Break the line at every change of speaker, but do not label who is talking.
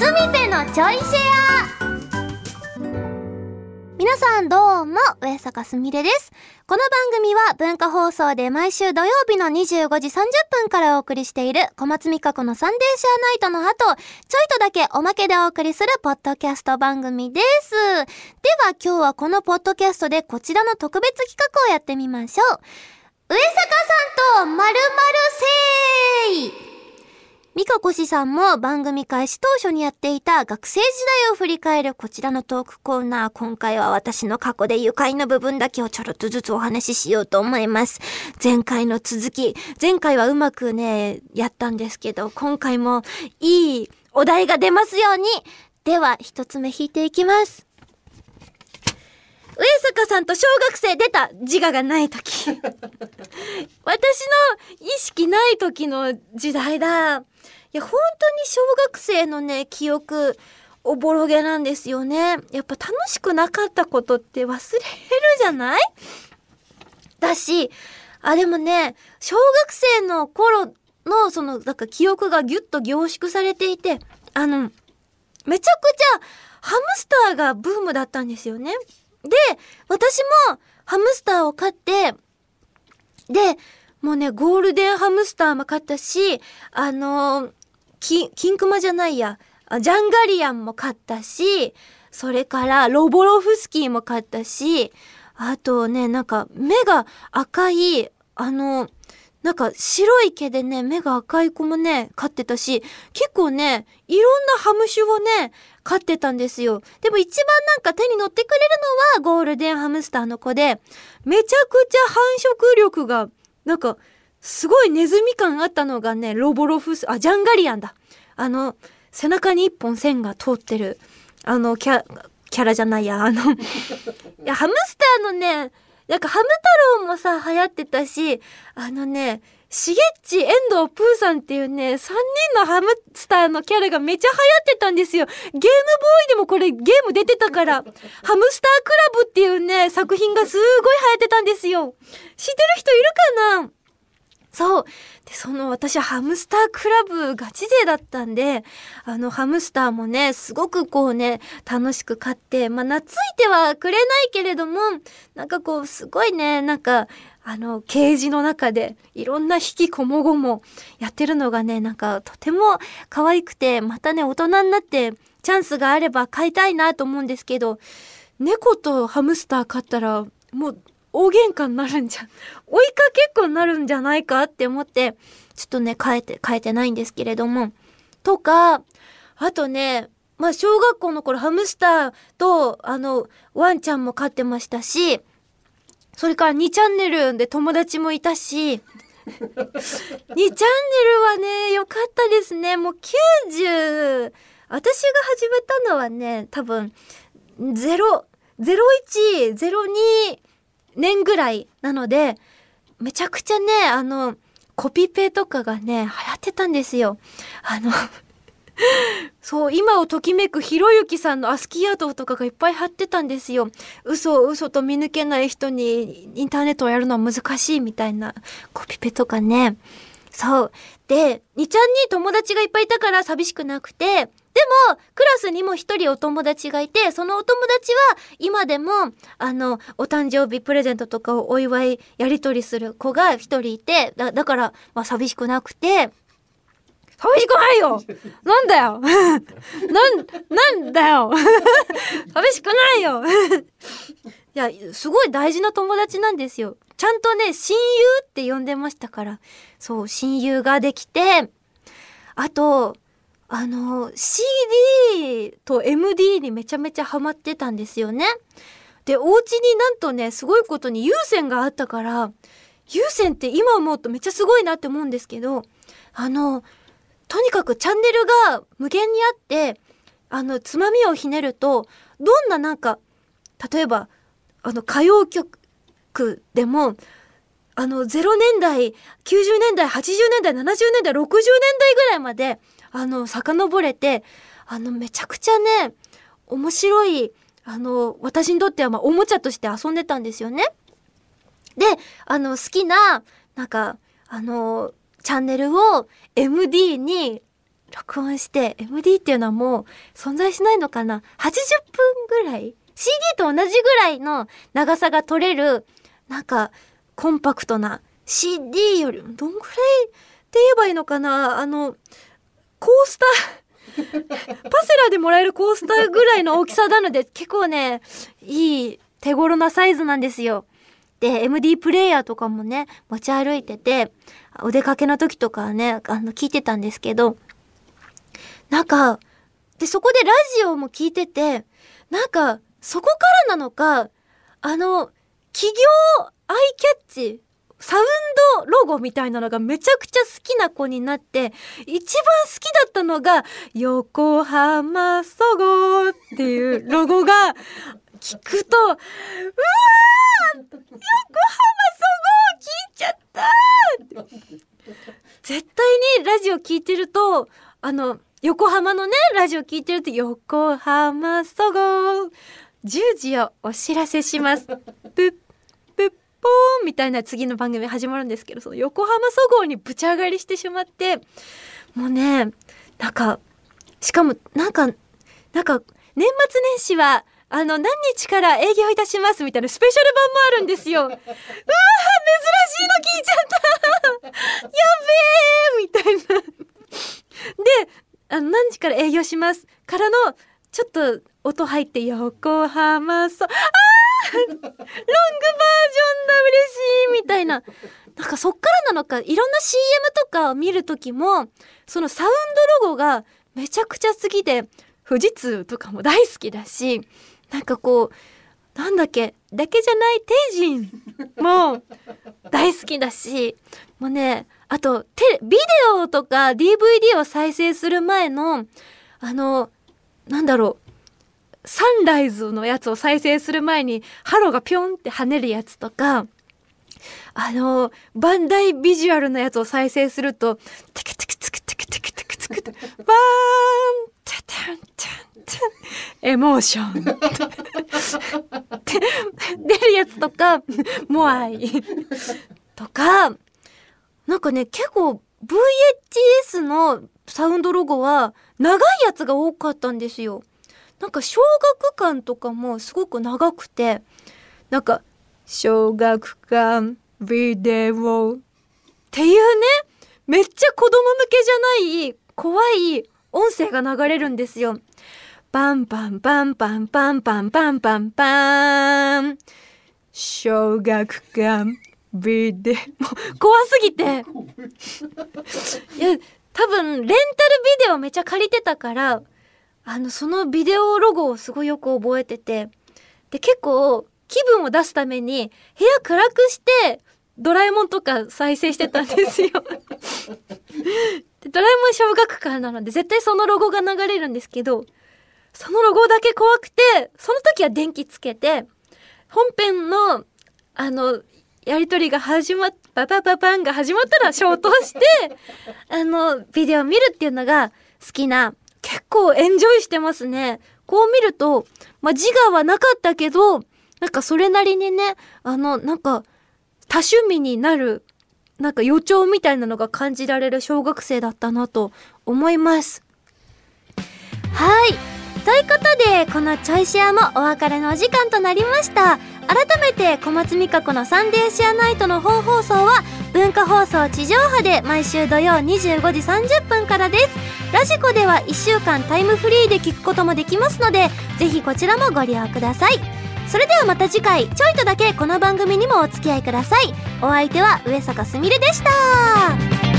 すみぺのちょいシェア皆さんどうも、上坂すみれです。この番組は文化放送で毎週土曜日の25時30分からお送りしている小松美香子のサンデーシェアナイトの後、ちょいとだけおまけでお送りするポッドキャスト番組です。では今日はこのポッドキャストでこちらの特別企画をやってみましょう。上坂さんとまるまるせーいミカコシさんも番組開始当初にやっていた学生時代を振り返るこちらのトークコーナー。今回は私の過去で愉快な部分だけをちょろっとずつお話ししようと思います。前回の続き。前回はうまくね、やったんですけど、今回もいいお題が出ますように。では、一つ目引いていきます。上坂さんと小学生出た自我がない時。私の意識ない時の時代だ。いや、本当に小学生のね、記憶、おぼろげなんですよね。やっぱ楽しくなかったことって忘れるじゃない？だし、あ、でもね、小学生の頃の、その、なんか記憶がギュッと凝縮されていて、あの、めちゃくちゃハムスターがブームだったんですよね。で、私もハムスターを飼って、で、もうね、ゴールデンハムスターも飼ったし、あのーキ、キンクマじゃないや、ジャンガリアンも飼ったし、それからロボロフスキーも飼ったし、あとね、なんか目が赤い、あの、なんか白い毛でね、目が赤い子もね、飼ってたし、結構ね、いろんなハム種をね、飼ってたんですよ。でも一番なんか手に乗ってくれるのはゴールデンハムスターの子で、めちゃくちゃ繁殖力が、なんか、すごいネズミ感あったのがね、ロボロフス、あ、ジャンガリアンだ。あの、背中に一本線が通ってる、あの、キャ、キャラじゃないや、あの、いや、ハムスターのね、なんかハム太郎もさ、流行ってたし、あのね、しげっち、遠藤プーさんっていうね、3人のハムスターのキャラがめちゃ流行ってたんですよ。ゲームボーイでもこれゲーム出てたから、ハムスタークラブっていうね、作品がすごい流行ってたんですよ。知ってる人いるかな？そう。で、その私ハムスタークラブガチ勢だったんで、あのハムスターもね、すごくこうね、楽しく飼って、まあ懐いてはくれないけれども、なんかこう、すごいね、なんか、あの、ケージの中でいろんな引きこもごもやってるのがね、なんかとても可愛くて、またね、大人になってチャンスがあれば飼いたいなと思うんですけど、猫とハムスター飼ったら、もう大喧嘩になるんじゃ。追いかけっこになるんじゃないかって思って、ちょっとね、変えて、変えてないんですけれども。とか、あとね、まあ、小学校の頃ハムスターと、あの、ワンちゃんも飼ってましたし、それから2チャンネルで友達もいたし、2チャンネルはね、良かったですね。もう90、私が始めたのはね、多分、0、01、02年ぐらいなので、めちゃくちゃね、あの、コピペとかがね、流行ってたんですよ。あの、そう、今をときめくひろゆきさんのアスキーアートとかがいっぱい貼ってたんですよ。嘘を嘘と見抜けない人にインターネットをやるのは難しいみたいなコピペとかね。そう。で、2ちゃんに友達がいっぱいいたから寂しくなくて、でも、スにも一人お友達がいて、そのお友達は今でも、あの、お誕生日プレゼントとかをお祝いやり取りする子が一人いて、だだから、まあ寂しくなくて、寂しくないよ。なんだよ。なん、なんだよ。寂しくないよ。いや、すごい大事な友達なんですよ。ちゃんとね、親友って呼んでましたから。そう、親友ができて、あと、あの、CD と MD にめちゃめちゃハマってたんですよね。で、お家になんとね、すごいことに有線があったから、有線って今思うとめっちゃすごいなって思うんですけど、あの、とにかくチャンネルが無限にあって、あの、つまみをひねると、どんななんか、例えば、あの、歌謡曲でも、あの、0年代、90年代、80年代、70年代、60年代ぐらいまで、あの、遡れて、あの、めちゃくちゃね、面白い、あの、私にとっては、まあ、おもちゃとして遊んでたんですよね。で、あの、好きな、なんか、あの、チャンネルを MD に録音して MD っていうのはもう存在しないのかな ?80 分ぐらい ?CD と同じぐらいの長さが取れる、なんか、コンパクトな CD よりどんぐらいって言えばいいのかな？あの、コースターパセラでもらえるコースターぐらいの大きさなので結構ね、いい手頃なサイズなんですよ。で、MD プレイヤーとかもね、持ち歩いてて、お出かけの時とかね、あの、聞いてたんですけど、なんか、で、そこでラジオも聞いてて、なんか、そこからなのか、あの、企業アイキャッチ、サウンドロゴみたいなのがめちゃくちゃ好きな子になって、一番好きだったのが、横浜そごっていうロゴが、聞くと、うわー横浜そご聞いちゃった絶対にラジオ聞いてると、あの、横浜のね、ラジオ聞いてると、横浜そご10時をお知らせします。ぷっ、ぷっぽーんみたいな次の番組始まるんですけど、その横浜そごうにぶち上がりしてしまって、もうね、なんか、しかも、なんか、なんか、年末年始は、あの、何日から営業いたしますみたいなスペシャル版もあるんですよ。うわー珍しいの聞いちゃったやべえみたいな。で、あの、何時から営業しますからの、ちょっと音入って横浜そ、あーロングバージョンだ嬉しいみたいな。なんかそっからなのか、いろんな CM とかを見るときも、そのサウンドロゴがめちゃくちゃ好きで、富士通とかも大好きだし、なんかこうなんだっけだけじゃない帝人も大好きだしもうねあとテビデオとか DVD を再生する前のあのなんだろうサンライズのやつを再生する前にハロがピョンって跳ねるやつとかあのバンダイビジュアルのやつを再生するとテクテクテクテクテクテクテクテクバーンタタンタンエモーション出るやつとかモアイとかなんかね結構 VHS のサウンドロゴは長いやつが多かったんですよ。なんか小学館とかもすごく長くてなんか小学館ビデオっていうねめっちゃ子供向けじゃない怖い音声が流れるんですよ。パンパンパンパンパンパンパンパンパン。小学館ビデオ。怖すぎて。いや、多分、レンタルビデオめちゃ借りてたから、あの、そのビデオロゴをすごいよく覚えてて。で、結構、気分を出すために、部屋暗くして、ドラえもんとか再生してたんですよ。ドラえもん小学館なので、絶対そのロゴが流れるんですけど、そのロゴだけ怖くて、その時は電気つけて、本編の、あの、やりとりが始まっ、ババババンが始まったら消灯して、あの、ビデオ見るっていうのが好きな、結構エンジョイしてますね。こう見ると、まあ、自我はなかったけど、なんかそれなりにね、あの、なんか、多趣味になる、なんか予兆みたいなのが感じられる小学生だったなと思います。はい。ということでこのちょいシェアもお別れのお時間となりました。改めて小松美香子のサンデーシェアナイトの本放送は文化放送地上波で毎週土曜25時30分からです。ラジコでは1週間タイムフリーで聞くこともできますのでぜひこちらもご利用ください。それではまた次回ちょいとだけこの番組にもお付き合いください。お相手は上坂すみれでした。